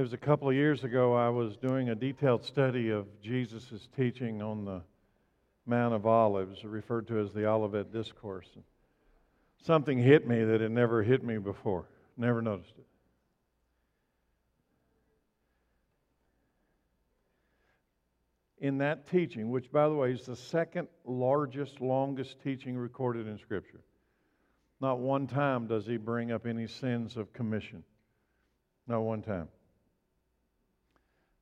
It was a couple of years ago, I was doing a detailed study of Jesus' teaching on the Mount of Olives, referred to as the Olivet Discourse. Something hit me that had never hit me before, never noticed it. In that teaching, which, by the way, is the second largest, longest teaching recorded in Scripture, not one time does he bring up any sins of commission. Not one time.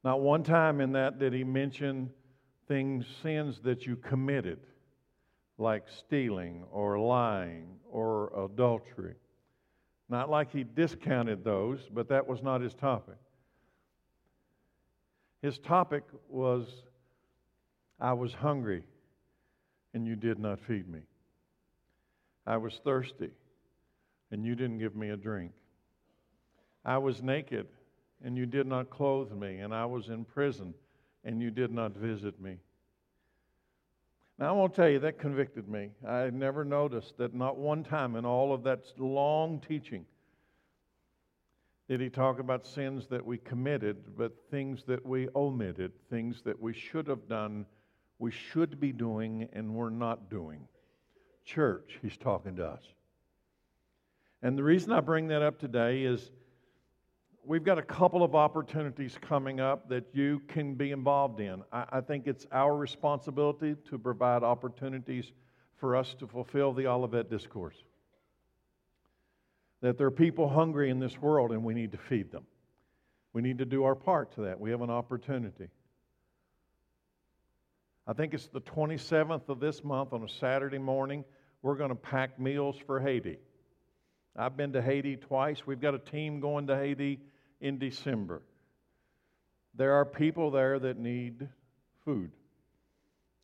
Not one time in that did he mention things, sins that you committed, like stealing or lying or adultery. Not like he discounted those, but that was not his topic. His topic was I was hungry and you did not feed me. I was thirsty and you didn't give me a drink. I was naked and you did not clothe me, and I was in prison and you did not visit me. Now, I won't tell you, that convicted me. I never noticed that not one time in all of that long teaching did he talk about sins that we committed, but things that we omitted, things that we should have done, we should be doing, and we're not doing. Church, he's talking to us. And the reason I bring that up today is we've got a couple of opportunities coming up that you can be involved in. I, I, think it's our responsibility to provide opportunities for us to fulfill the Olivet Discourse. That there are people hungry in this world and we need to feed them. We need to do our part to that. We have an opportunity. I think it's the 27th of this month on a Saturday morning. We're going to pack meals for Haiti. I've been to Haiti twice. We've got a team going to Haiti in December. There are people there that need food.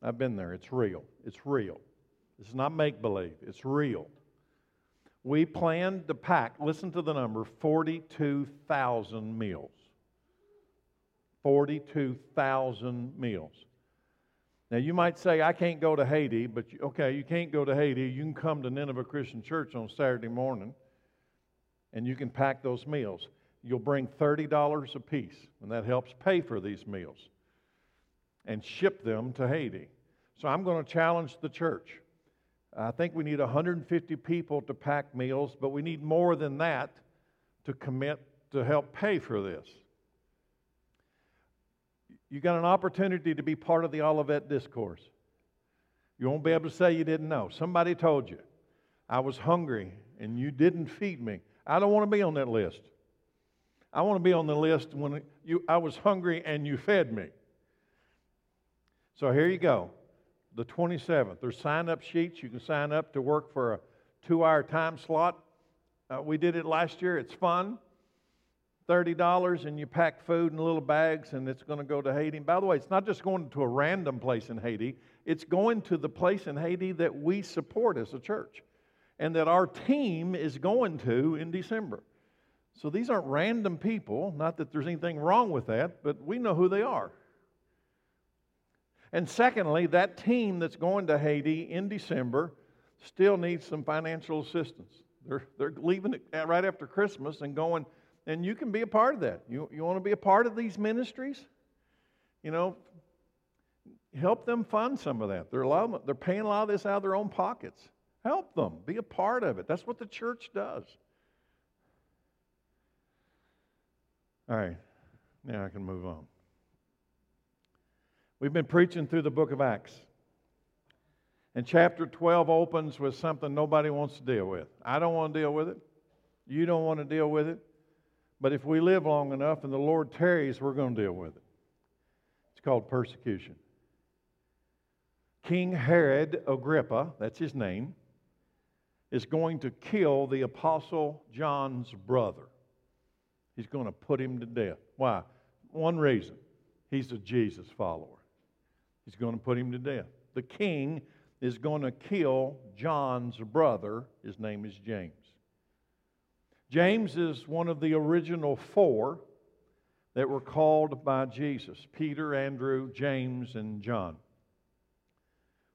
I've been there. It's real. It's real. It's not make believe, it's real. We planned to pack, listen to the number 42,000 meals. 42,000 meals. Now, you might say, I can't go to Haiti, but you, okay, you can't go to Haiti. You can come to Nineveh Christian Church on Saturday morning and you can pack those meals you'll bring $30 a piece, and that helps pay for these meals, and ship them to Haiti. So I'm going to challenge the church. I think we need 150 people to pack meals, but we need more than that to commit to help pay for this. You got an opportunity to be part of the Olivet Discourse. You won't be able to say you didn't know. Somebody told you, I was hungry and you didn't feed me. I don't want to be on that list. I want to be on the list when you, I was hungry and you fed me. So here you go. The 27th. There's sign up sheets. You can sign up to work for a two hour time slot. Uh, we did it last year. It's fun. $30 and you pack food in little bags and it's going to go to Haiti. And by the way, it's not just going to a random place in Haiti, it's going to the place in Haiti that we support as a church and that our team is going to in December. So these aren't random people, not that there's anything wrong with that, but we know who they are. And secondly, that team that's going to Haiti in December still needs some financial assistance. They're, they're leaving right after Christmas and going, and you can be a part of that. You, you want to be a part of these ministries? You know, help them fund some of that. They're, they're paying a lot of this out of their own pockets. Help them. Be a part of it. That's what the church does. All right, now I can move on. We've been preaching through the book of Acts. And chapter 12 opens with something nobody wants to deal with. I don't want to deal with it. You don't want to deal with it. But if we live long enough and the Lord tarries, we're going to deal with it. It's called persecution. King Herod Agrippa, that's his name, is going to kill the Apostle John's brother. He's going to put him to death. Why? One reason he's a Jesus follower. He's going to put him to death. The king is going to kill John's brother. His name is James. James is one of the original four that were called by Jesus Peter, Andrew, James, and John.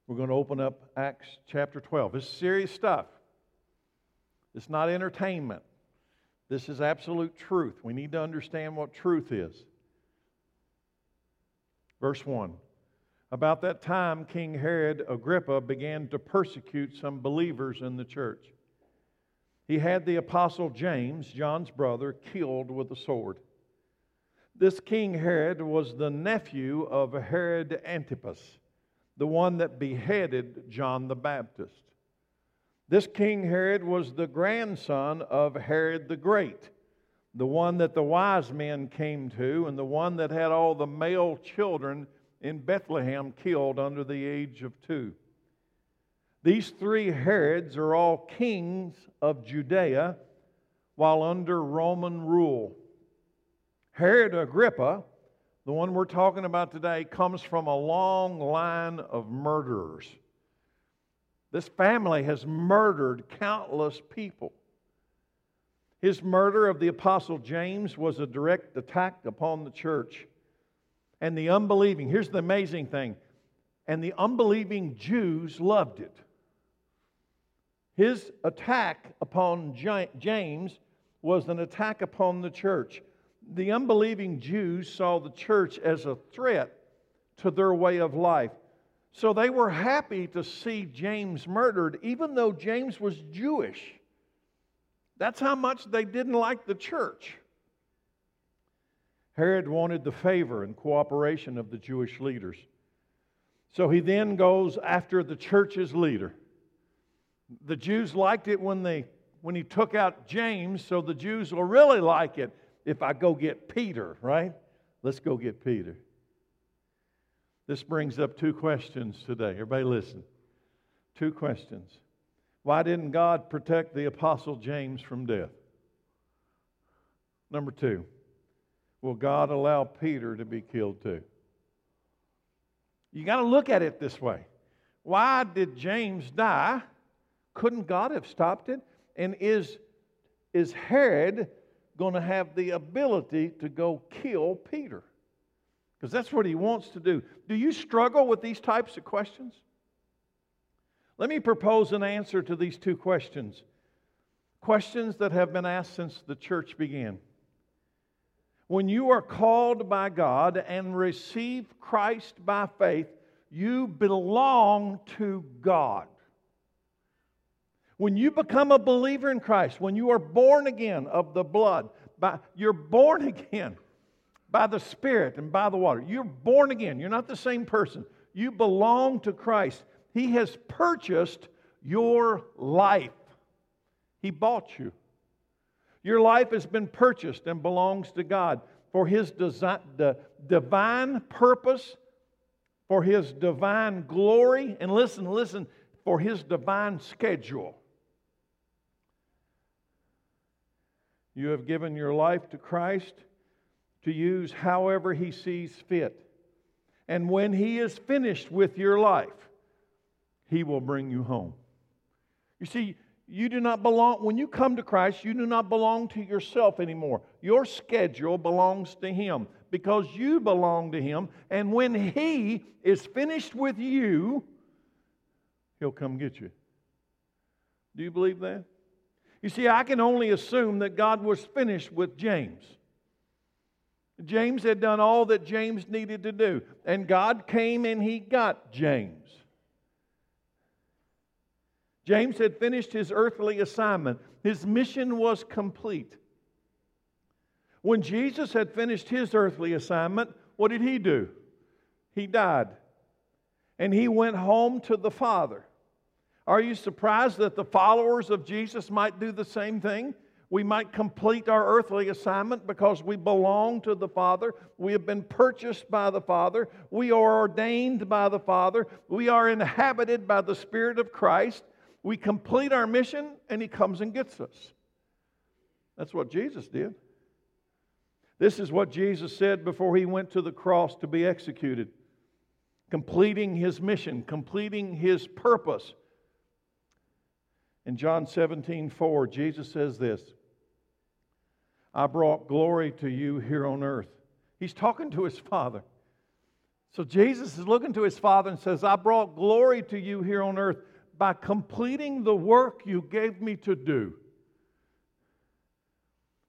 We're going to open up Acts chapter 12. It's serious stuff, it's not entertainment. This is absolute truth. We need to understand what truth is. Verse 1 About that time, King Herod Agrippa began to persecute some believers in the church. He had the apostle James, John's brother, killed with a sword. This King Herod was the nephew of Herod Antipas, the one that beheaded John the Baptist. This King Herod was the grandson of Herod the Great, the one that the wise men came to, and the one that had all the male children in Bethlehem killed under the age of two. These three Herods are all kings of Judea while under Roman rule. Herod Agrippa, the one we're talking about today, comes from a long line of murderers. This family has murdered countless people. His murder of the Apostle James was a direct attack upon the church. And the unbelieving, here's the amazing thing, and the unbelieving Jews loved it. His attack upon James was an attack upon the church. The unbelieving Jews saw the church as a threat to their way of life. So they were happy to see James murdered, even though James was Jewish. That's how much they didn't like the church. Herod wanted the favor and cooperation of the Jewish leaders. So he then goes after the church's leader. The Jews liked it when, they, when he took out James, so the Jews will really like it if I go get Peter, right? Let's go get Peter. This brings up two questions today. Everybody listen. Two questions. Why didn't God protect the Apostle James from death? Number two, will God allow Peter to be killed too? You got to look at it this way. Why did James die? Couldn't God have stopped it? And is, is Herod going to have the ability to go kill Peter? Because that's what he wants to do. Do you struggle with these types of questions? Let me propose an answer to these two questions. Questions that have been asked since the church began. When you are called by God and receive Christ by faith, you belong to God. When you become a believer in Christ, when you are born again of the blood, by, you're born again by the Spirit and by the water. You're born again. You're not the same person. You belong to Christ. He has purchased your life, He bought you. Your life has been purchased and belongs to God for His design, the divine purpose, for His divine glory, and listen, listen, for His divine schedule. You have given your life to Christ to use however He sees fit. And when He is finished with your life, He will bring you home. You see, you do not belong, when you come to Christ, you do not belong to yourself anymore. Your schedule belongs to Him because you belong to Him. And when He is finished with you, He'll come get you. Do you believe that? You see, I can only assume that God was finished with James. James had done all that James needed to do, and God came and he got James. James had finished his earthly assignment, his mission was complete. When Jesus had finished his earthly assignment, what did he do? He died. And he went home to the Father. Are you surprised that the followers of Jesus might do the same thing? We might complete our earthly assignment because we belong to the Father. We have been purchased by the Father. We are ordained by the Father. We are inhabited by the Spirit of Christ. We complete our mission and He comes and gets us. That's what Jesus did. This is what Jesus said before He went to the cross to be executed, completing His mission, completing His purpose. In John 17, 4, Jesus says this I brought glory to you here on earth. He's talking to his Father. So Jesus is looking to his Father and says, I brought glory to you here on earth by completing the work you gave me to do.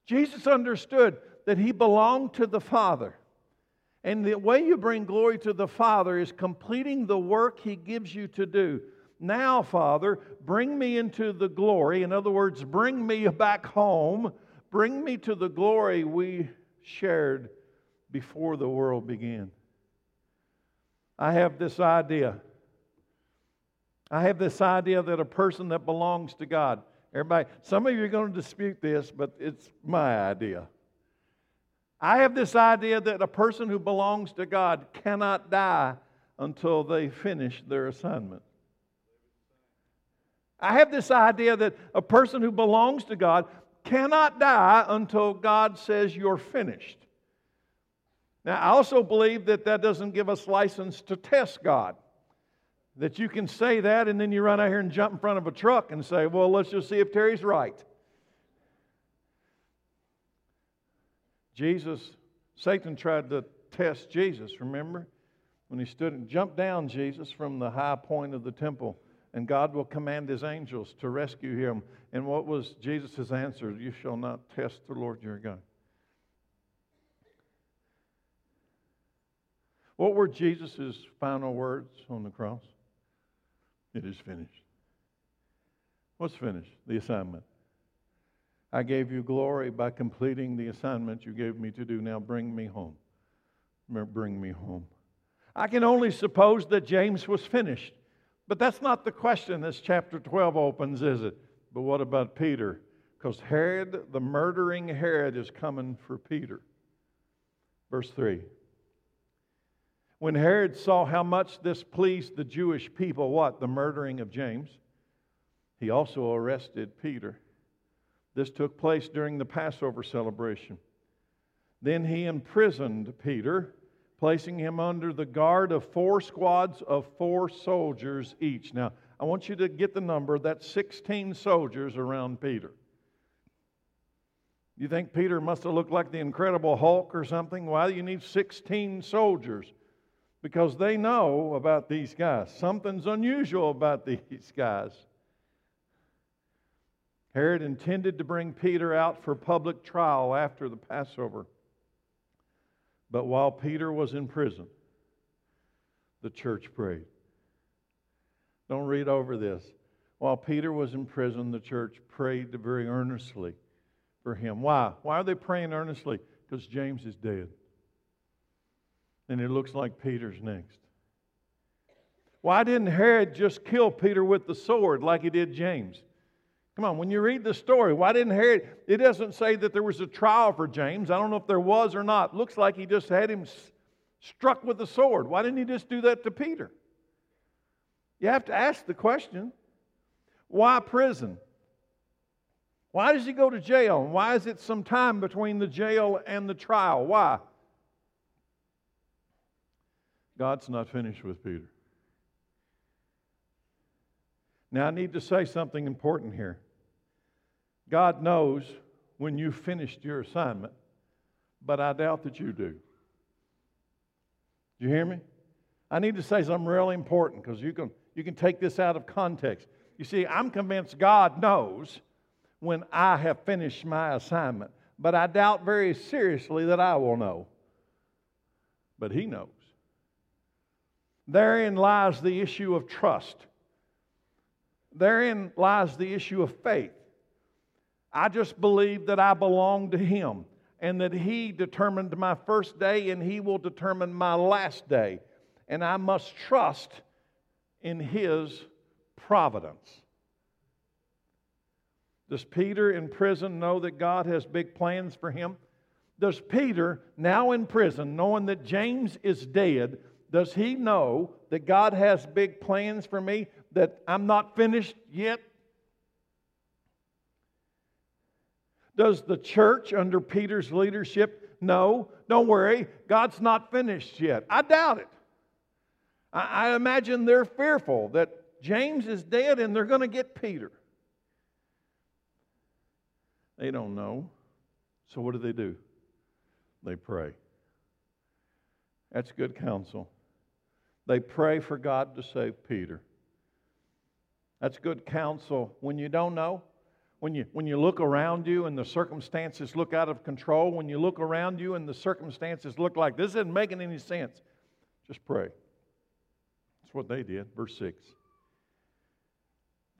Jesus understood that he belonged to the Father. And the way you bring glory to the Father is completing the work he gives you to do. Now, Father, bring me into the glory. In other words, bring me back home. Bring me to the glory we shared before the world began. I have this idea. I have this idea that a person that belongs to God, everybody, some of you are going to dispute this, but it's my idea. I have this idea that a person who belongs to God cannot die until they finish their assignment. I have this idea that a person who belongs to God cannot die until God says you're finished. Now, I also believe that that doesn't give us license to test God. That you can say that and then you run out here and jump in front of a truck and say, well, let's just see if Terry's right. Jesus, Satan tried to test Jesus, remember? When he stood and jumped down Jesus from the high point of the temple, and God will command his angels to rescue him. And what was Jesus' answer? You shall not test the Lord your God. What were Jesus' final words on the cross? It is finished. What's finished? The assignment. I gave you glory by completing the assignment you gave me to do. Now bring me home. Bring me home. I can only suppose that James was finished. But that's not the question this chapter 12 opens, is it? But what about Peter? Because Herod, the murdering Herod, is coming for Peter. Verse 3. When Herod saw how much this pleased the Jewish people, what? The murdering of James, he also arrested Peter this took place during the Passover celebration. Then he imprisoned Peter, placing him under the guard of four squads of four soldiers each. Now, I want you to get the number that's 16 soldiers around Peter. You think Peter must have looked like the Incredible Hulk or something? Why do you need 16 soldiers? Because they know about these guys. Something's unusual about these guys. Herod intended to bring Peter out for public trial after the Passover. But while Peter was in prison, the church prayed. Don't read over this. While Peter was in prison, the church prayed very earnestly for him. Why? Why are they praying earnestly? Because James is dead. And it looks like Peter's next. Why didn't Herod just kill Peter with the sword like he did James? Come on, when you read the story, why didn't Herod? It doesn't say that there was a trial for James. I don't know if there was or not. Looks like he just had him struck with the sword. Why didn't he just do that to Peter? You have to ask the question why prison? Why does he go to jail? Why is it some time between the jail and the trial? Why? God's not finished with Peter. Now, I need to say something important here. God knows when you finished your assignment, but I doubt that you do. Do you hear me? I need to say something really important because you can, you can take this out of context. You see, I'm convinced God knows when I have finished my assignment, but I doubt very seriously that I will know. But He knows. Therein lies the issue of trust. Therein lies the issue of faith. I just believe that I belong to Him and that He determined my first day and He will determine my last day. And I must trust in His providence. Does Peter in prison know that God has big plans for him? Does Peter, now in prison, knowing that James is dead, does he know that God has big plans for me, that I'm not finished yet? Does the church under Peter's leadership know? Don't worry, God's not finished yet. I doubt it. I, I imagine they're fearful that James is dead and they're going to get Peter. They don't know. So what do they do? They pray. That's good counsel. They pray for God to save Peter. That's good counsel when you don't know When you, when you look around you and the circumstances look out of control, when you look around you and the circumstances look like this isn't making any sense, just pray. That's what they did. Verse 6.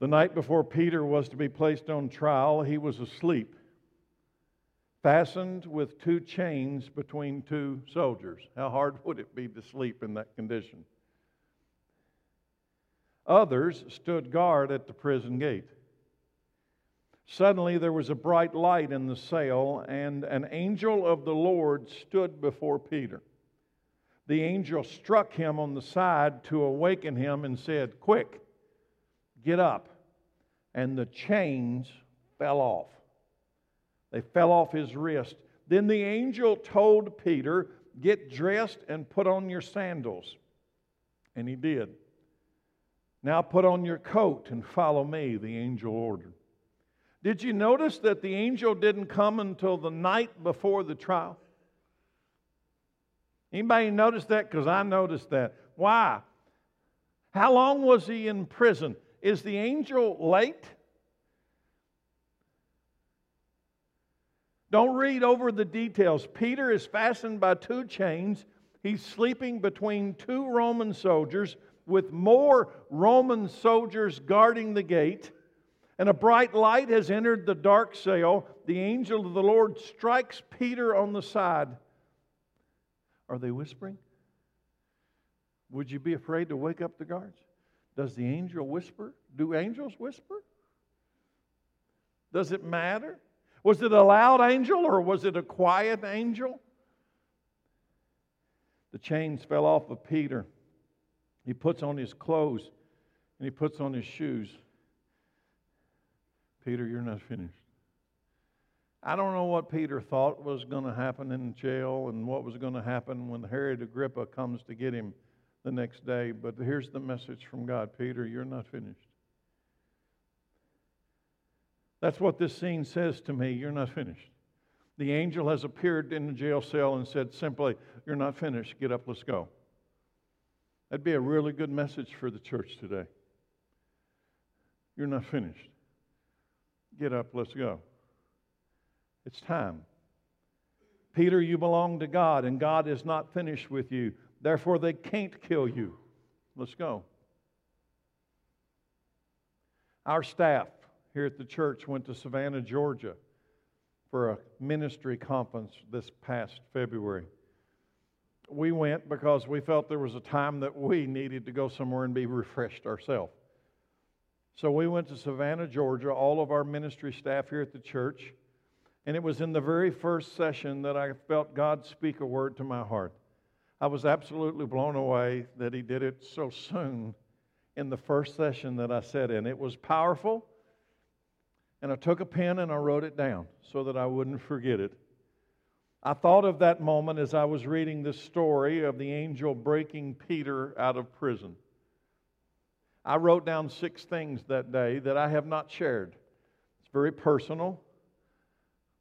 The night before Peter was to be placed on trial, he was asleep, fastened with two chains between two soldiers. How hard would it be to sleep in that condition? Others stood guard at the prison gate. Suddenly there was a bright light in the sail, and an angel of the Lord stood before Peter. The angel struck him on the side to awaken him and said, Quick, get up and the chains fell off. They fell off his wrist. Then the angel told Peter, Get dressed and put on your sandals. And he did. Now put on your coat and follow me, the angel ordered. Did you notice that the angel didn't come until the night before the trial? Anybody notice that? Because I noticed that. Why? How long was he in prison? Is the angel late? Don't read over the details. Peter is fastened by two chains. He's sleeping between two Roman soldiers with more Roman soldiers guarding the gate. And a bright light has entered the dark cell. The angel of the Lord strikes Peter on the side. Are they whispering? Would you be afraid to wake up the guards? Does the angel whisper? Do angels whisper? Does it matter? Was it a loud angel or was it a quiet angel? The chains fell off of Peter. He puts on his clothes and he puts on his shoes. Peter, you're not finished. I don't know what Peter thought was going to happen in jail and what was going to happen when Herod Agrippa comes to get him the next day. But here's the message from God Peter, you're not finished. That's what this scene says to me. You're not finished. The angel has appeared in the jail cell and said simply, You're not finished. Get up, let's go. That'd be a really good message for the church today. You're not finished. Get up, let's go. It's time. Peter, you belong to God, and God is not finished with you. Therefore, they can't kill you. Let's go. Our staff here at the church went to Savannah, Georgia for a ministry conference this past February. We went because we felt there was a time that we needed to go somewhere and be refreshed ourselves. So we went to Savannah, Georgia, all of our ministry staff here at the church, and it was in the very first session that I felt God speak a word to my heart. I was absolutely blown away that he did it so soon in the first session that I sat in. It was powerful, and I took a pen and I wrote it down so that I wouldn't forget it. I thought of that moment as I was reading the story of the angel breaking Peter out of prison. I wrote down six things that day that I have not shared. It's very personal.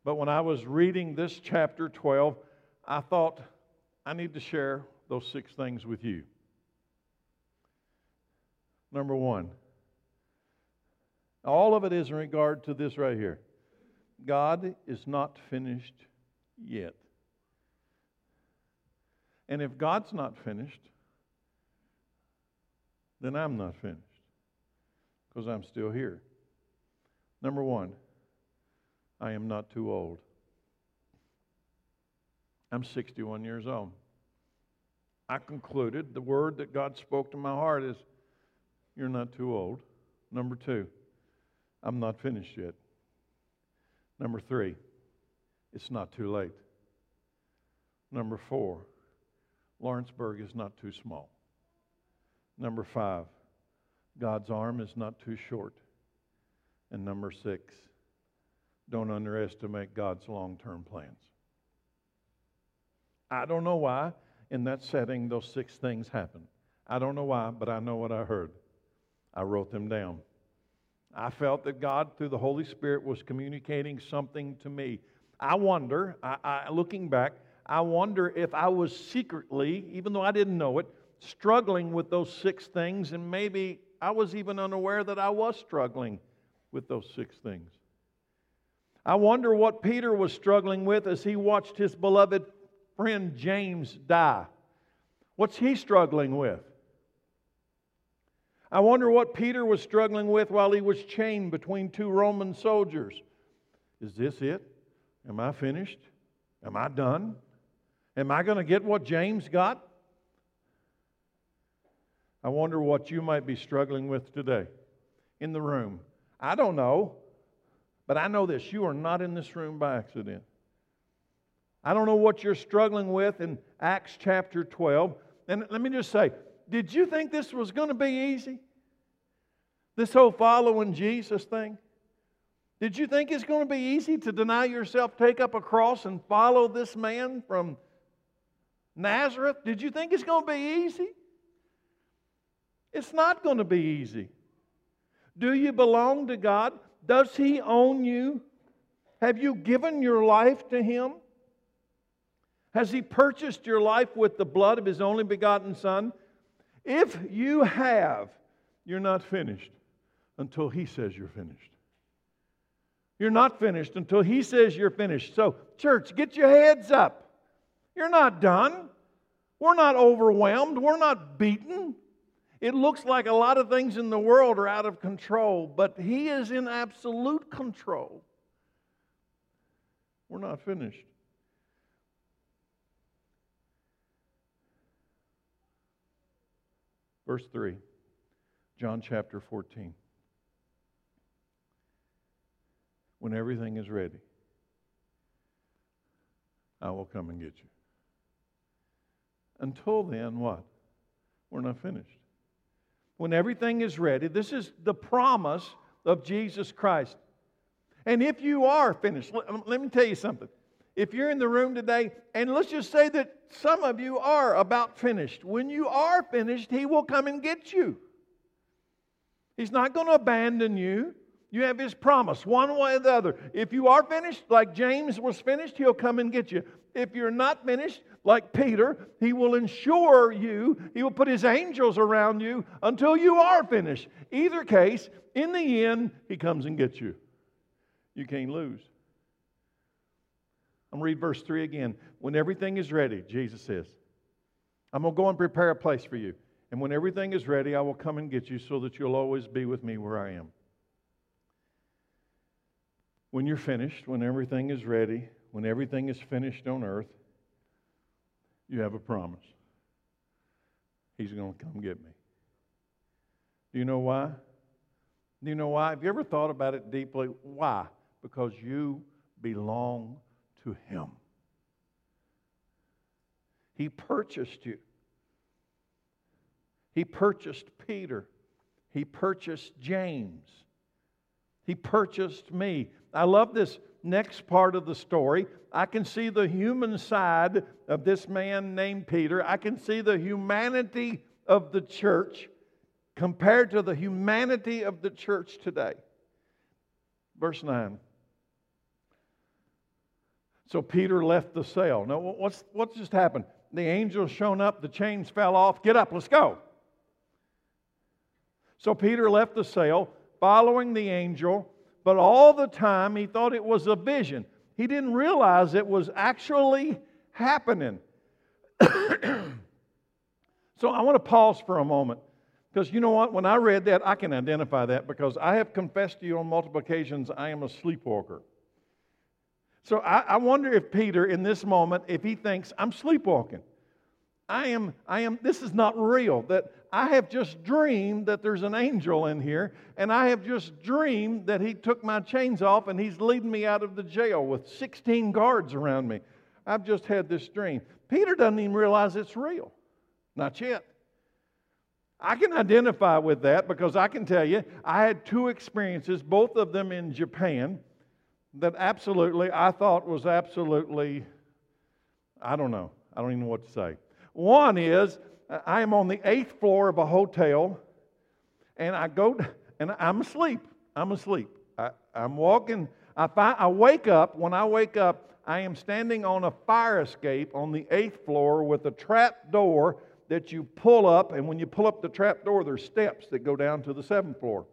But when I was reading this chapter 12, I thought, I need to share those six things with you. Number one, all of it is in regard to this right here God is not finished yet. And if God's not finished, then I'm not finished because I'm still here. Number one, I am not too old. I'm 61 years old. I concluded the word that God spoke to my heart is, You're not too old. Number two, I'm not finished yet. Number three, it's not too late. Number four, Lawrenceburg is not too small. Number five, God's arm is not too short. And number six, don't underestimate God's long term plans. I don't know why in that setting those six things happened. I don't know why, but I know what I heard. I wrote them down. I felt that God, through the Holy Spirit, was communicating something to me. I wonder, I, I, looking back, I wonder if I was secretly, even though I didn't know it, struggling with those six things, and maybe I was even unaware that I was struggling with those six things. I wonder what Peter was struggling with as he watched his beloved friend James die. What's he struggling with? I wonder what Peter was struggling with while he was chained between two Roman soldiers. Is this it? Am I finished? Am I done? Am I going to get what James got? I wonder what you might be struggling with today in the room. I don't know, but I know this you are not in this room by accident. I don't know what you're struggling with in Acts chapter 12. And let me just say, did you think this was going to be easy? This whole following Jesus thing? Did you think it's going to be easy to deny yourself, take up a cross, and follow this man from Nazareth? Did you think it's going to be easy? It's not going to be easy. Do you belong to God? Does He own you? Have you given your life to Him? Has He purchased your life with the blood of His only begotten Son? If you have, you're not finished until He says you're finished. You're not finished until He says you're finished. So, church, get your heads up. You're not done. We're not overwhelmed. We're not beaten. It looks like a lot of things in the world are out of control, but He is in absolute control. We're not finished. Verse 3, John chapter 14. When everything is ready, I will come and get you. Until then, what? We're not finished when everything is ready. This is the promise of Jesus Christ. And if you are finished, let, me tell you something. If you're in the room today, and let's just say that some of you are about finished, when you are finished, He will come and get you. He's not going to abandon you. You have His promise, one way or the other. If you are finished, like James was finished, He'll come and get you. If you're not finished, like Peter, He will ensure you, He will put His angels around you until you are finished. Either case, in the end, He comes and gets you. You can't lose. I'm going to read verse 3 again. When everything is ready, Jesus says, I'm going to go and prepare a place for you. And when everything is ready, I will come and get you so that you'll always be with me where I am when you're finished, when everything is ready, when everything is finished on earth, you have a promise. He's going to come get me. Do you know why? Do you know why? Have you ever thought about it deeply? Why? Because you belong to Him. He purchased you. He purchased Peter. He purchased James. He purchased me. I love this next part of the story. I can see the human side of this man named Peter. I can see the humanity of the church compared to the humanity of the church today. Verse 9. So Peter left the cell. Now, what's, what's just happened? The angel shown up, the chains fell off. Get up, let's go. So Peter left the cell, following the angel but all the time he thought it was a vision. He didn't realize it was actually happening. so I want to pause for a moment because you know what? When I read that, I can identify that because I have confessed to you on multiple occasions I am a sleepwalker. So I, I wonder if Peter, in this moment, if he thinks I'm sleepwalking. I am, I am, this is not real. That I have just dreamed that there's an angel in here, and I have just dreamed that he took my chains off and he's leading me out of the jail with 16 guards around me. I've just had this dream. Peter doesn't even realize it's real. Not yet. I can identify with that because I can tell you, I had two experiences, both of them in Japan, that absolutely I thought was absolutely, I don't know. I don't even know what to say. One is I am on the eighth floor of a hotel, and I go and I'm asleep. I'm asleep. I, am walking. I, find, I wake up. When I wake up, I am standing on a fire escape on the eighth floor with a trap door that you pull up, and when you pull up the trap door, there's steps that go down to the seventh floor.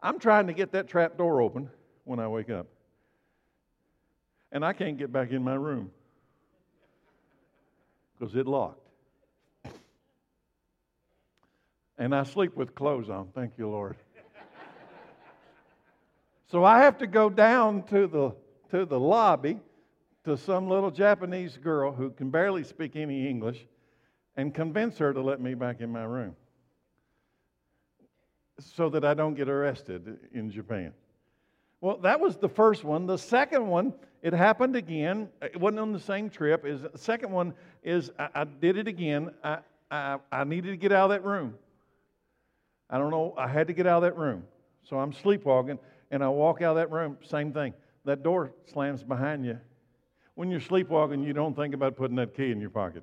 I'm trying to get that trap door open when I wake up. and I can't get back in my room because it locked. And I sleep with clothes on. Thank you, Lord. so I have to go down to the, to the lobby to some little Japanese girl who can barely speak any English and convince her to let me back in my room so that I don't get arrested in Japan. Well, that was the first one. The second one, it happened again. It wasn't on the same trip. Is the second one is I, I did it again. I, I, I needed to get out of that room. I don't know. I had to get out of that room. So I'm sleepwalking, and I walk out of that room. Same thing. That door slams behind you. When you're sleepwalking, you don't think about putting that key in your pocket.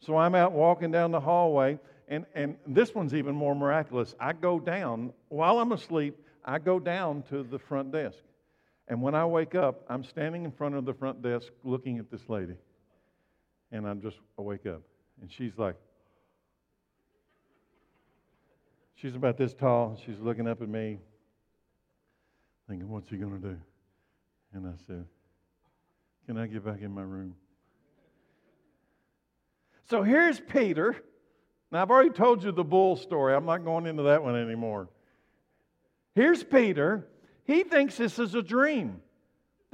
So I'm out walking down the hallway, and, and this one's even more miraculous. I go down while I'm asleep I go down to the front desk. And when I wake up, I'm standing in front of the front desk looking at this lady. And I'm just, I wake up. And she's like, she's about this tall. She's looking up at me, thinking, what's he going to do? And I said, can I get back in my room? So here's Peter. Now, I've already told you the bull story. I'm not going into that one anymore. Here's Peter. He thinks this is a dream.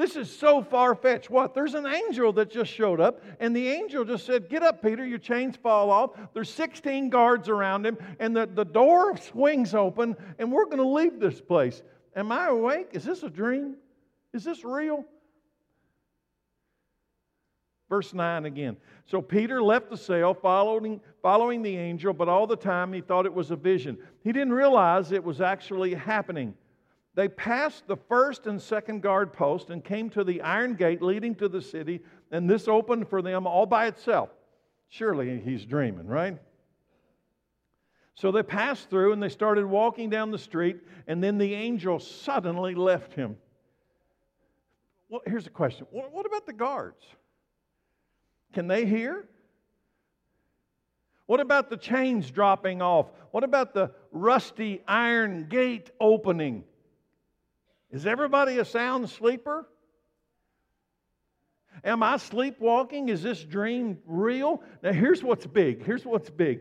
This is so far fetched. What? There's an angel that just showed up, and the angel just said, Get up, Peter, your chains fall off. There's 16 guards around him, and the, the door swings open, and we're going to leave this place. Am I awake? Is this a dream? Is this real? Verse 9 again. So Peter left the cell following, following the angel, but all the time he thought it was a vision. He didn't realize it was actually happening. They passed the first and second guard post and came to the iron gate leading to the city, and this opened for them all by itself. Surely he's dreaming, right? So they passed through and they started walking down the street, and then the angel suddenly left him. Well, here's a question What about the guards? Can they hear? What about the chains dropping off? What about the rusty iron gate opening? Is everybody a sound sleeper? Am I sleepwalking? Is this dream real? Now, here's what's big. Here's what's big.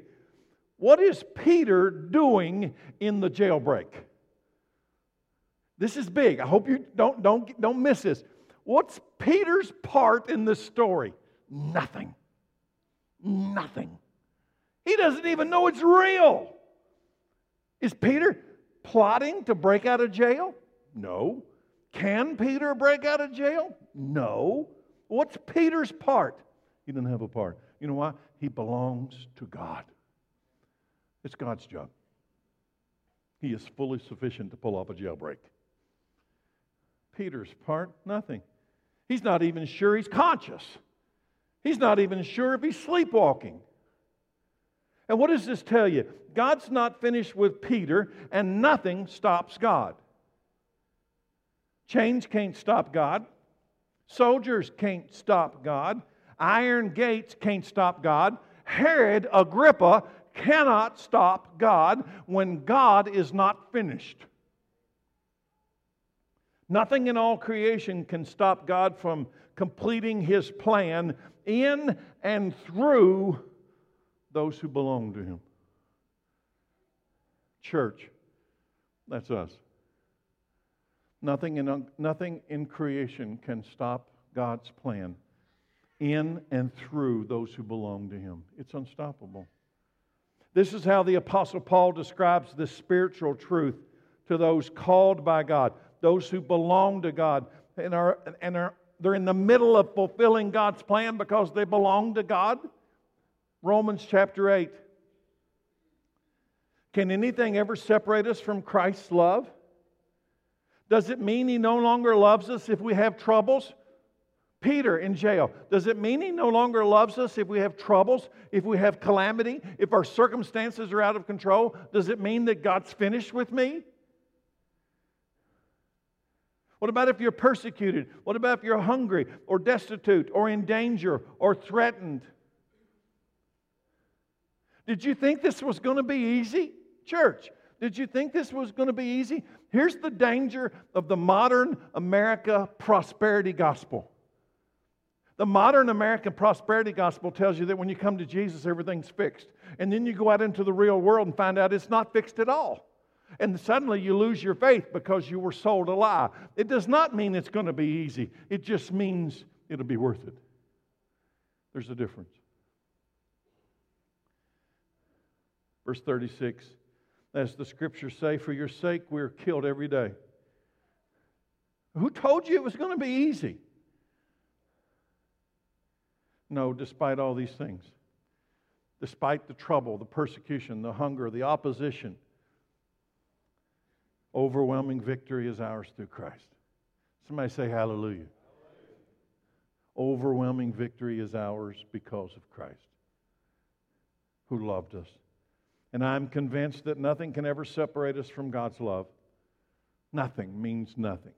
What is Peter doing in the jailbreak? This is big. I hope you don't, don't, don't miss this. What's Peter's part in this story? Nothing. Nothing. He doesn't even know it's real. Is Peter plotting to break out of jail? No. Can Peter break out of jail? No. What's Peter's part? He doesn't have a part. You know why? He belongs to God. It's God's job. He is fully sufficient to pull off a jailbreak. Peter's part, nothing. He's not even sure he's conscious. He's not even sure if he's sleepwalking. And what does this tell you? God's not finished with Peter, and nothing stops God. Chains can't stop God. Soldiers can't stop God. Iron gates can't stop God. Herod Agrippa cannot stop God when God is not finished. Nothing in all creation can stop God from completing his plan in and through those who belong to Him. Church, that's us. Nothing in, nothing in creation can stop God's plan in and through those who belong to Him. It's unstoppable. This is how the Apostle Paul describes this spiritual truth to those called by God, those who belong to God and are, and are they're in the middle of fulfilling God's plan because they belong to God. Romans chapter 8. Can anything ever separate us from Christ's love? Does it mean He no longer loves us if we have troubles? Peter in jail. Does it mean He no longer loves us if we have troubles, if we have calamity, if our circumstances are out of control? Does it mean that God's finished with me? What about if you're persecuted? What about if you're hungry or destitute or in danger or threatened? Did you think this was going to be easy? Church, Did you think this was going to be easy? Here's the danger of the modern America prosperity gospel. The modern American prosperity gospel tells you that when you come to Jesus, everything's fixed. And then you go out into the real world and find out it's not fixed at all. And suddenly you lose your faith because you were sold a lie. It does not mean it's going to be easy, it just means it'll be worth it. There's a difference. Verse 36 As the scriptures say, for your sake we are killed every day. Who told you it was going to be easy? No, despite all these things, despite the trouble, the persecution, the hunger, the opposition, overwhelming victory is ours through Christ. Somebody say hallelujah. Overwhelming victory is ours because of Christ, who loved us. And I'm convinced that nothing can ever separate us from God's love. Nothing means nothing.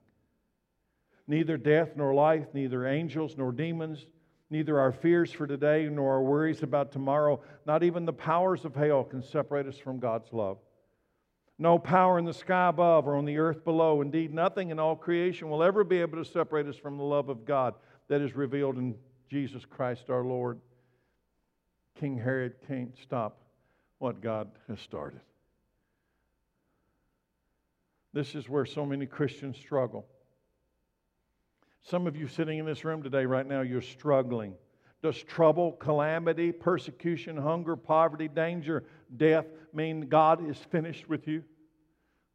Neither death nor life, neither angels nor demons, neither our fears for today nor our worries about tomorrow, not even the powers of hell can separate us from God's love. No power in the sky above or on the earth below. Indeed, nothing in all creation will ever be able to separate us from the love of God that is revealed in Jesus Christ our Lord. King Herod can't stop what God has started. This is where so many Christians struggle. Some of you sitting in this room today, right now, you're struggling. Does trouble, calamity, persecution, hunger, poverty, danger, death mean God is finished with you?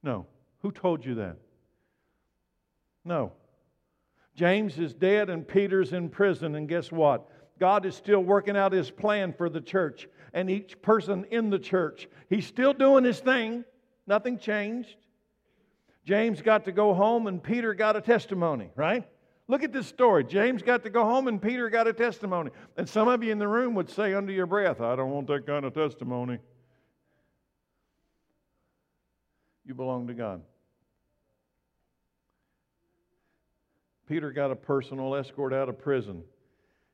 No. Who told you that? No. James is dead and Peter's in prison, and guess what? God is still working out his plan for the church and each person in the church. He's still doing his thing, nothing changed. James got to go home and Peter got a testimony, right? Look at this story. James got to go home and Peter got a testimony. And some of you in the room would say under your breath, I don't want that kind of testimony. You belong to God. Peter got a personal escort out of prison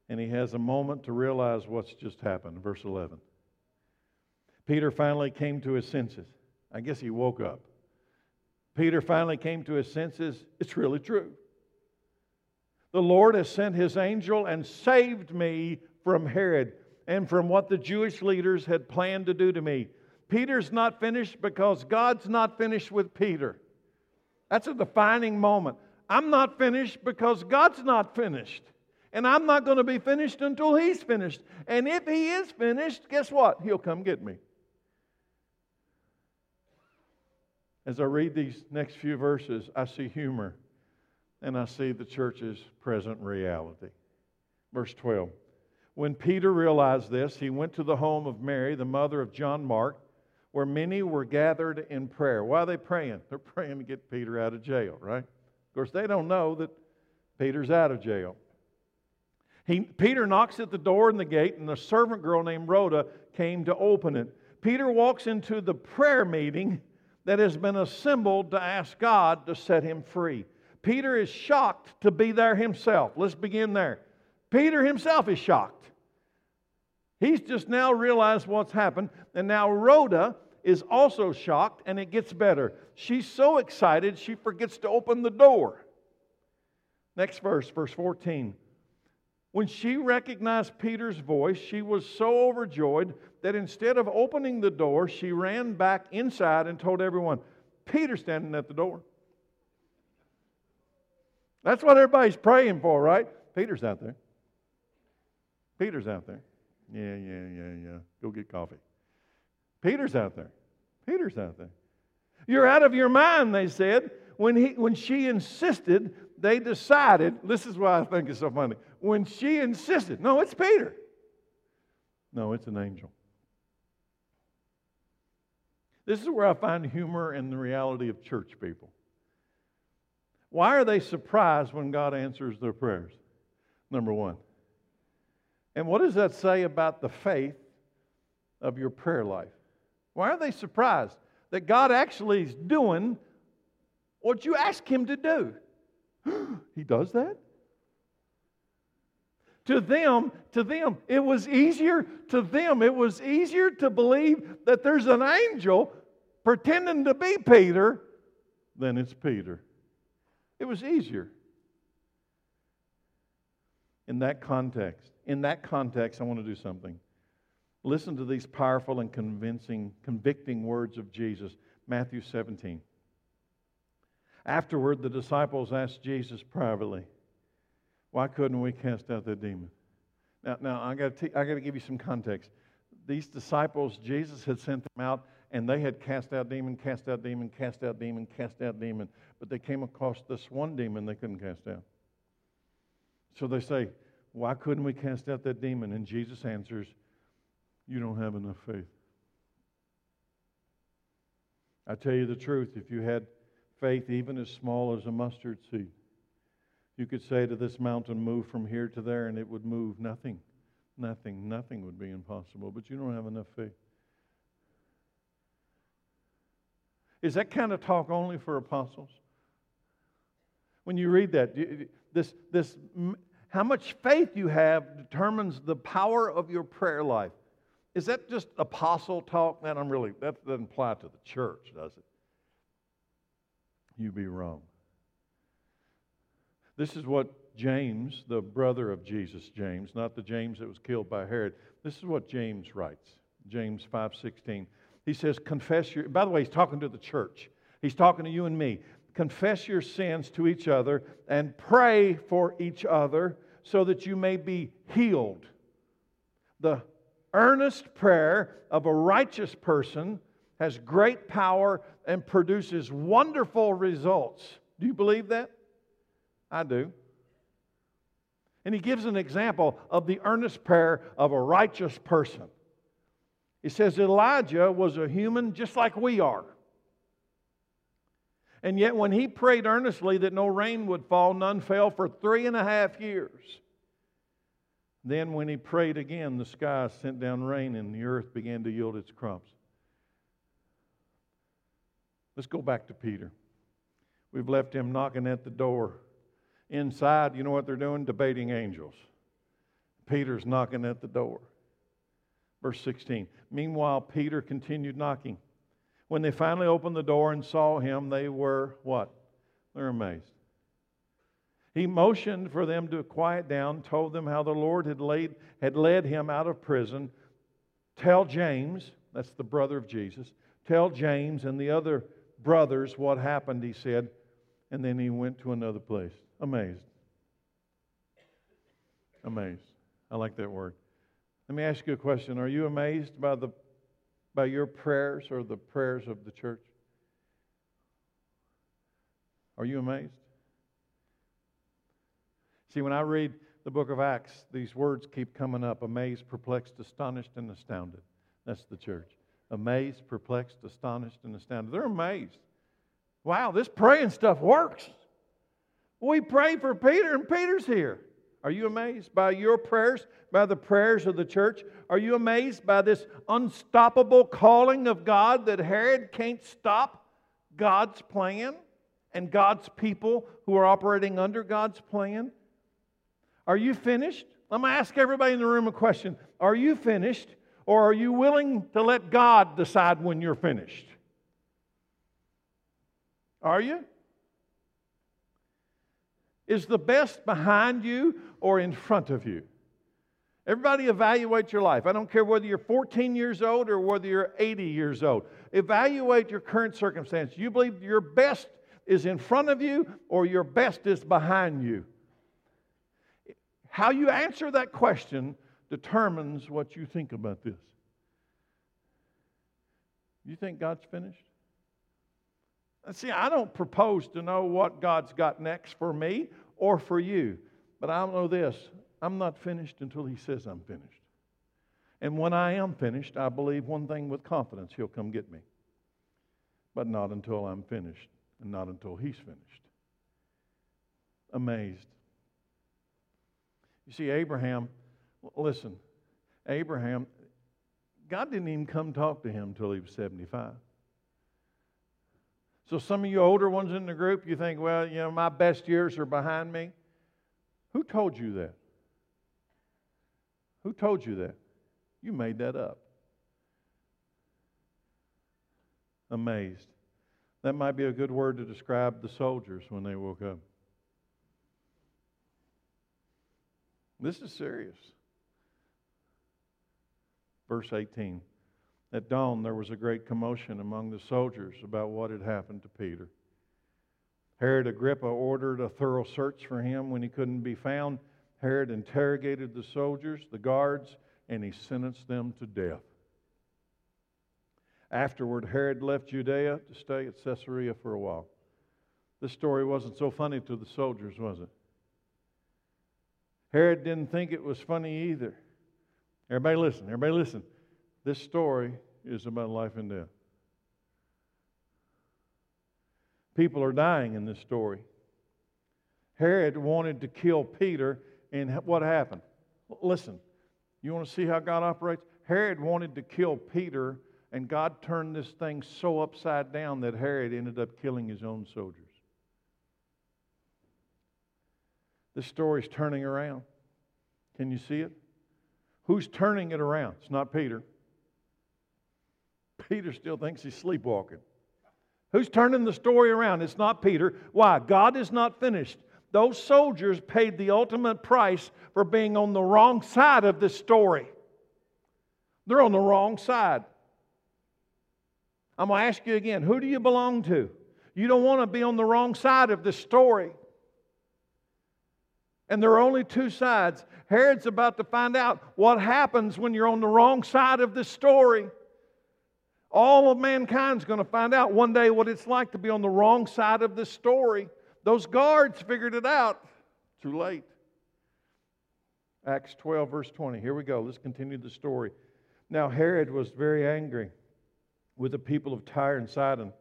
and he has a moment to realize what's just happened. Verse 11. Peter finally came to his senses. I guess he woke up. Peter finally came to his senses. It's really true. The Lord has sent his angel and saved me from Herod and from what the Jewish leaders had planned to do to me. Peter's not finished because God's not finished with Peter. That's a defining moment. I'm not finished because God's not finished and I'm not going to be finished until He's finished. And if He is finished, guess what? He'll come get me. As I read these next few verses, I see humor and I see the church's present reality. Verse 12. When Peter realized this, he went to the home of Mary, the mother of John Mark, where many were gathered in prayer. Why are they praying? They're praying to get Peter out of jail, right? Of course, they don't know that Peter's out of jail. He, Peter knocks at the door in the gate, and a servant girl named Rhoda came to open it. Peter walks into the prayer meeting that has been assembled to ask God to set him free. Peter is shocked to be there himself. Let's begin there. Peter himself is shocked. He's just now realized what's happened, and now Rhoda is also shocked, and it gets better. She's so excited she forgets to open the door. Next verse, verse 14. When she recognized Peter's voice, she was so overjoyed that instead of opening the door, she ran back inside and told everyone, Peter's standing at the door. That's what everybody's praying for, right? Peter's out there. Peter's out there. Yeah, yeah, yeah, yeah. Go get coffee. Peter's out there. Peter's out there. You're out of your mind, they said. When, he, when she insisted they decided, this is why I think it's so funny, when she insisted, no, it's Peter. No, it's an angel. This is where I find humor in the reality of church people. Why are they surprised when God answers their prayers? Number one. And what does that say about the faith of your prayer life? Why are they surprised that God actually is doing what you ask Him to do? he does that? To them, to them, it was easier, to them, it was easier to believe that there's an angel pretending to be Peter, than it's Peter. It was easier. In that context, in that context, I want to do something. Listen to these powerful and convincing, convicting words of Jesus. Matthew 17. Afterward, the disciples asked Jesus privately, Why couldn't we cast out that demon? Now, now I got to give you some context. These disciples, Jesus had sent them out, and they had cast out demon, cast out demon, cast out demon, cast out demon. But they came across this one demon they couldn't cast out. So they say, Why couldn't we cast out that demon? And Jesus answers, You don't have enough faith. I tell you the truth, if you had faith even as small as a mustard seed, you could say to this mountain, Move from here to there, and it would move. Nothing, nothing, nothing would be impossible. But you don't have enough faith. Is that kind of talk only for apostles? When you read that, this, this, how much faith you have determines the power of your prayer life. Is that just apostle talk? That I'm really that doesn't apply to the church, does it? You be wrong. This is what James, the brother of Jesus, James, not the James that was killed by Herod. This is what James writes. James 5:16. He says, "Confess your." By the way, he's talking to the church. He's talking to you and me. Confess your sins to each other and pray for each other so that you may be healed. The earnest prayer of a righteous person has great power and produces wonderful results. Do you believe that? I do. And he gives an example of the earnest prayer of a righteous person. He says Elijah was a human just like we are. And yet, when he prayed earnestly that no rain would fall, none fell for three and a half years. Then, when he prayed again, the sky sent down rain and the earth began to yield its crops. Let's go back to Peter. We've left him knocking at the door. Inside, you know what they're doing? Debating angels. Peter's knocking at the door. Verse 16. Meanwhile, Peter continued knocking. When they finally opened the door and saw him, they were what? They're amazed. He motioned for them to quiet down, told them how the Lord had, laid, had led him out of prison. Tell James, that's the brother of Jesus, tell James and the other brothers what happened, he said. And then he went to another place. Amazed. Amazed. I like that word. Let me ask you a question. Are you amazed by, the, by your prayers or the prayers of the church? Are you amazed? See, when I read the book of Acts, these words keep coming up amazed, perplexed, astonished, and astounded. That's the church. Amazed, perplexed, astonished, and astounded. They're amazed. Wow, this praying stuff works. We pray for Peter, and Peter's here. Are you amazed by your prayers, by the prayers of the church? Are you amazed by this unstoppable calling of God that Herod can't stop God's plan and God's people who are operating under God's plan? Are you finished? I'm going to ask everybody in the room a question. Are you finished, or are you willing to let God decide when you're finished? Are you? Is the best behind you or in front of you? Everybody evaluate your life. I don't care whether you're 14 years old or whether you're 80 years old. Evaluate your current circumstance. You believe your best is in front of you or your best is behind you? How you answer that question determines what you think about this. You think God's finished? See, I don't propose to know what God's got next for me or for you, but I know this I'm not finished until He says I'm finished. And when I am finished, I believe one thing with confidence He'll come get me. But not until I'm finished, and not until He's finished. Amazed. You see, Abraham, listen, Abraham, God didn't even come talk to him until he was 75. So some of you older ones in the group, you think, well, you know, my best years are behind me. Who told you that? Who told you that? You made that up. amazed. That might be a good word to describe the soldiers when they woke up. This is serious. Verse 18. At dawn, there was a great commotion among the soldiers about what had happened to Peter. Herod Agrippa ordered a thorough search for him. When he couldn't be found, Herod interrogated the soldiers, the guards, and he sentenced them to death. Afterward, Herod left Judea to stay at Caesarea for a while. This story wasn't so funny to the soldiers, was it? Herod didn't think it was funny either. Everybody listen, everybody listen. This story is about life and death. People are dying in this story. Herod wanted to kill Peter, and what happened? Listen, you want to see how God operates? Herod wanted to kill Peter, and God turned this thing so upside down that Herod ended up killing his own soldiers. This story's turning around. Can you see it? Who's turning it around? It's not Peter. Peter still thinks he's sleepwalking. Who's turning the story around? It's not Peter. Why? God is not finished. Those soldiers paid the ultimate price for being on the wrong side of this story. They're on the wrong side. I'm going to ask you again who do you belong to? You don't want to be on the wrong side of this story. And there are only two sides. Herod's about to find out what happens when you're on the wrong side of this story. All of mankind's going to find out one day what it's like to be on the wrong side of this story. Those guards figured it out. Too late. Acts 12, verse 20. Here we go. Let's continue the story. Now, Herod was very angry with the people of Tyre and Sidon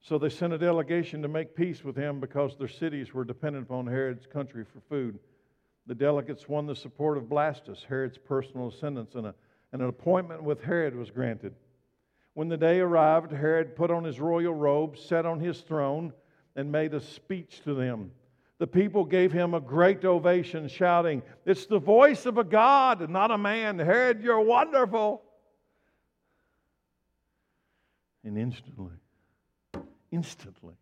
so they sent a delegation to make peace with him because their cities were dependent upon Herod's country for food. The delegates won the support of Blastus, Herod's personal assistant, and, a, and an appointment with Herod was granted. When the day arrived, Herod put on his royal robe, sat on his throne, and made a speech to them. The people gave him a great ovation, shouting, It's the voice of a God not a man. Herod, you're wonderful. And instantly, instantly.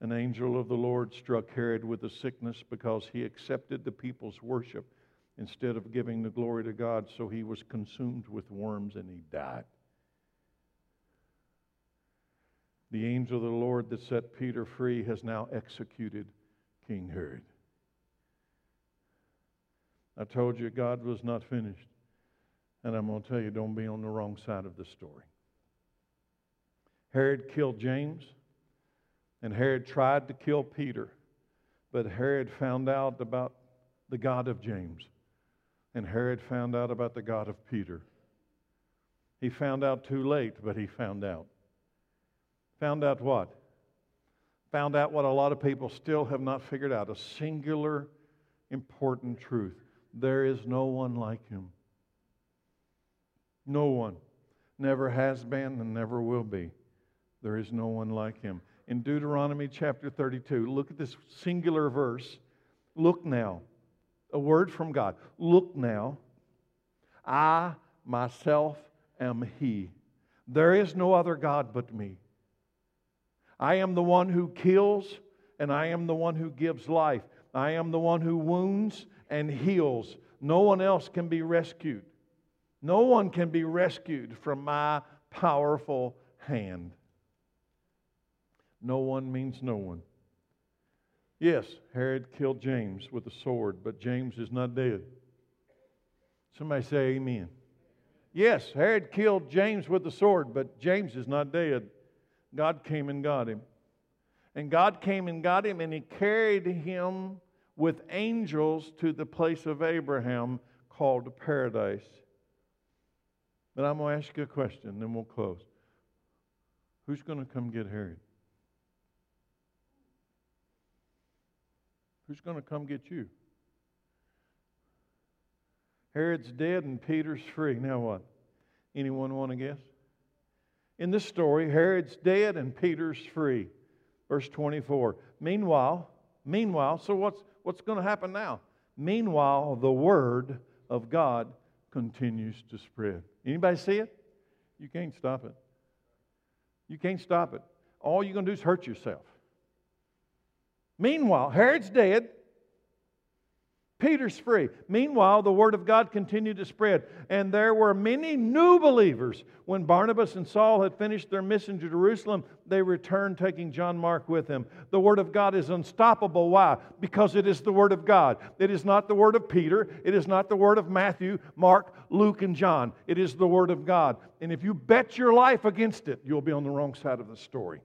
An angel of the Lord struck Herod with a sickness because he accepted the people's worship instead of giving the glory to God, so he was consumed with worms and he died. The angel of the Lord that set Peter free has now executed King Herod. I told you God was not finished. And I'm going to tell you, don't be on the wrong side of the story. Herod killed James, and Herod tried to kill Peter, but Herod found out about the God of James, and Herod found out about the God of Peter. He found out too late, but he found out. Found out what? Found out what a lot of people still have not figured out a singular, important truth. There is no one like him. No one. Never has been and never will be. There is no one like him. In Deuteronomy chapter 32, look at this singular verse. Look now. A word from God. Look now. I myself am He. There is no other God but me. I am the one who kills, and I am the one who gives life. I am the one who wounds and heals. No one else can be rescued. No one can be rescued from my powerful hand. No one means no one. Yes, Herod killed James with a sword, but James is not dead. Somebody say amen. Yes, Herod killed James with a sword, but James is not dead. God came and got him. And God came and got him, and he carried him with angels to the place of Abraham called paradise. But I'm going to ask you a question, then we'll close. Who's going to come get Herod? Who's going to come get you? Herod's dead and Peter's free. Now what? Anyone want to guess? In this story, Herod's dead and Peter's free. Verse 24. Meanwhile, meanwhile, so what's what's going to happen now? Meanwhile, the word of God continues to spread. Anybody see it? You can't stop it. You can't stop it. All you're going to do is hurt yourself. Meanwhile, Herod's dead. Peter's free. Meanwhile, the word of God continued to spread, and there were many new believers. When Barnabas and Saul had finished their mission to Jerusalem, they returned, taking John Mark with them. The word of God is unstoppable. Why? Because it is the word of God. It is not the word of Peter, it is not the word of Matthew, Mark, Luke, and John. It is the word of God. And if you bet your life against it, you'll be on the wrong side of the story.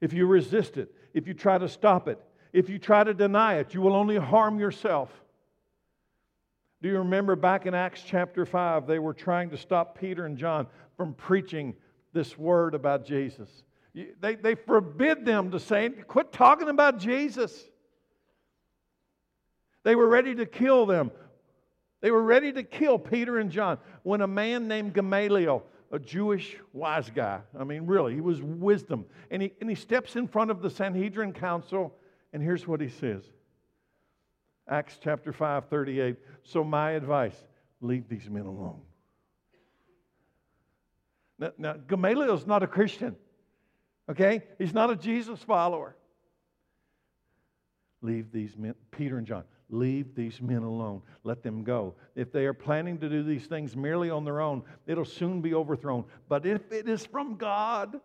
If you resist it, if you try to stop it, if you try to deny it, you will only harm yourself. Do you remember back in Acts chapter 5, they were trying to stop Peter and John from preaching this word about Jesus? They, they forbid them to say, quit talking about Jesus. They were ready to kill them. They were ready to kill Peter and John when a man named Gamaliel, a Jewish wise guy, I mean, really, he was wisdom, and he, and he steps in front of the Sanhedrin council and here's what he says Acts chapter 5, 38. So, my advice leave these men alone. Now, now Gamaliel is not a Christian, okay? He's not a Jesus follower. Leave these men, Peter and John, leave these men alone. Let them go. If they are planning to do these things merely on their own, it'll soon be overthrown. But if it is from God,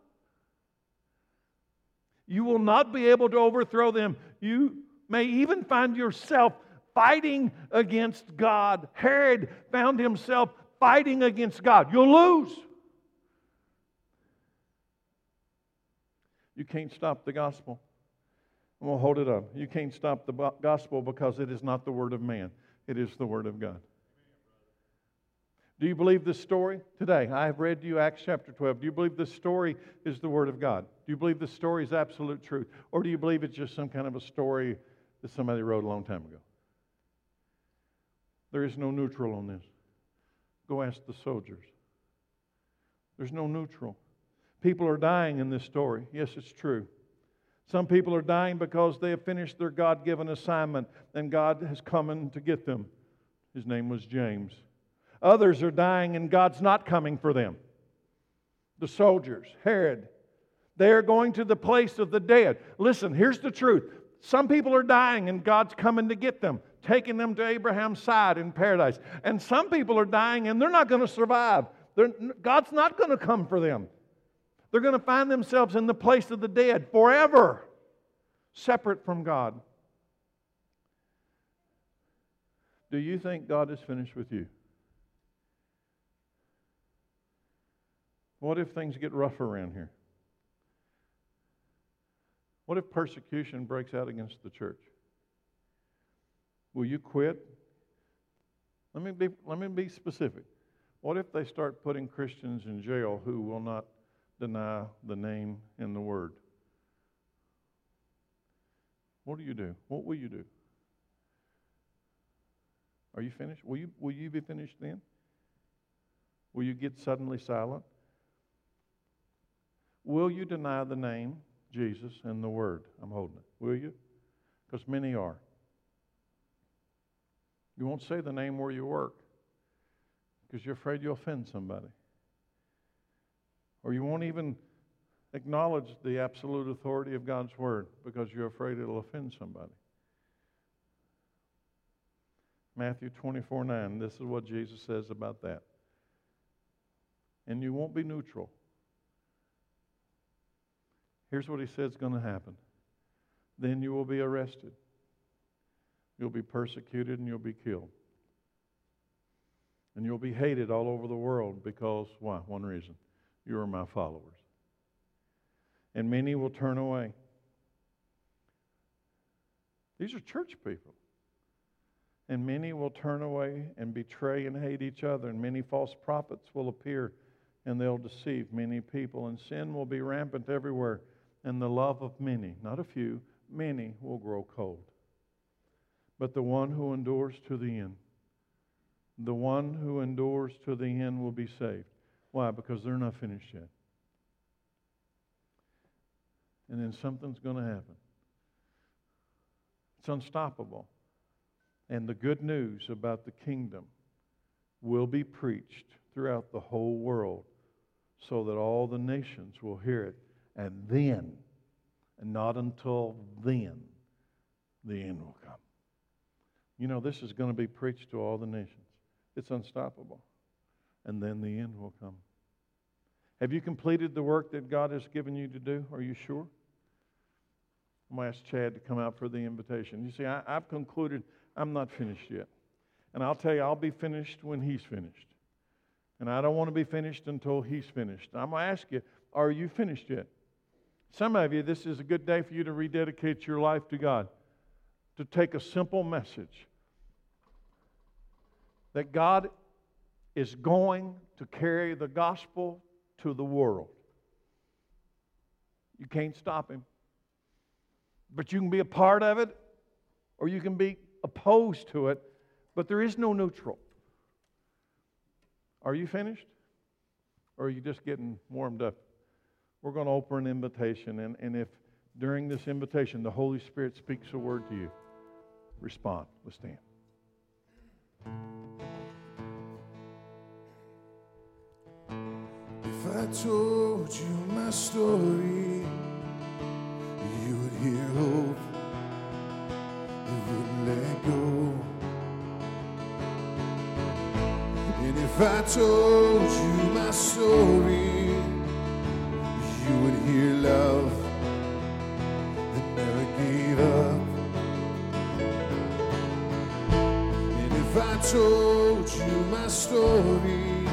you will not be able to overthrow them. You may even find yourself fighting against God. Herod found himself fighting against God. You'll lose. You can't stop the gospel. I'm going to hold it up. You can't stop the gospel because it is not the word of man, it is the word of God. Do you believe this story? Today, I have read to you Acts chapter 12. Do you believe this story is the Word of God? Do you believe this story is absolute truth? Or do you believe it's just some kind of a story that somebody wrote a long time ago? There is no neutral on this. Go ask the soldiers. There's no neutral. People are dying in this story. Yes, it's true. Some people are dying because they have finished their God given assignment and God has come in to get them. His name was James. Others are dying and God's not coming for them. The soldiers, Herod, they are going to the place of the dead. Listen, here's the truth. Some people are dying and God's coming to get them, taking them to Abraham's side in paradise. And some people are dying and they're not going to survive. They're, God's not going to come for them. They're going to find themselves in the place of the dead forever, separate from God. Do you think God is finished with you? What if things get rough around here? What if persecution breaks out against the church? Will you quit? Let me be, let me be specific. What if they start putting Christians in jail who will not deny the name and the word? What do you do? What will you do? Are you finished? Will you, will you be finished then? Will you get suddenly silent? Will you deny the name, Jesus, and the Word? I'm holding it. Will you? Because many are. You won't say the name where you work because you're afraid you'll offend somebody. Or you won't even acknowledge the absolute authority of God's Word because you're afraid it'll offend somebody. Matthew 24 9, this is what Jesus says about that. And you won't be neutral. Here's what he says is going to happen. Then you will be arrested. You'll be persecuted and you'll be killed. And you'll be hated all over the world because, why? One reason. You are my followers. And many will turn away. These are church people. And many will turn away and betray and hate each other, and many false prophets will appear and they'll deceive many people, and sin will be rampant everywhere and the love of many, not a few, many will grow cold. But the one who endures to the end, the one who endures to the end will be saved. Why? Because they're not finished yet. And then something's going to happen. It's unstoppable. And the good news about the kingdom will be preached throughout the whole world so that all the nations will hear it. And then, and not until then, the end will come. You know, this is going to be preached to all the nations. It's unstoppable. And then the end will come. Have you completed the work that God has given you to do? Are you sure? I'm going to ask Chad to come out for the invitation. You see, I, have concluded I'm not finished yet. And I'll tell you, I'll be finished when he's finished. And I don't want to be finished until he's finished. I'm going to ask you, are you finished yet? Some of you, this is a good day for you to rededicate your life to God, to take a simple message that God is going to carry the gospel to the world. You can't stop him. But you can be a part of it or you can be opposed to it, but there is no neutral. Are you finished? Or are you just getting warmed up? We're going to open an invitation, and, and if during this invitation the Holy Spirit speaks a word to you, respond. Let's stand. If I told you my story, you would hear hope, you wouldn't let go. And if I told you my story, you would hear love that never gave up. And if I told you my story,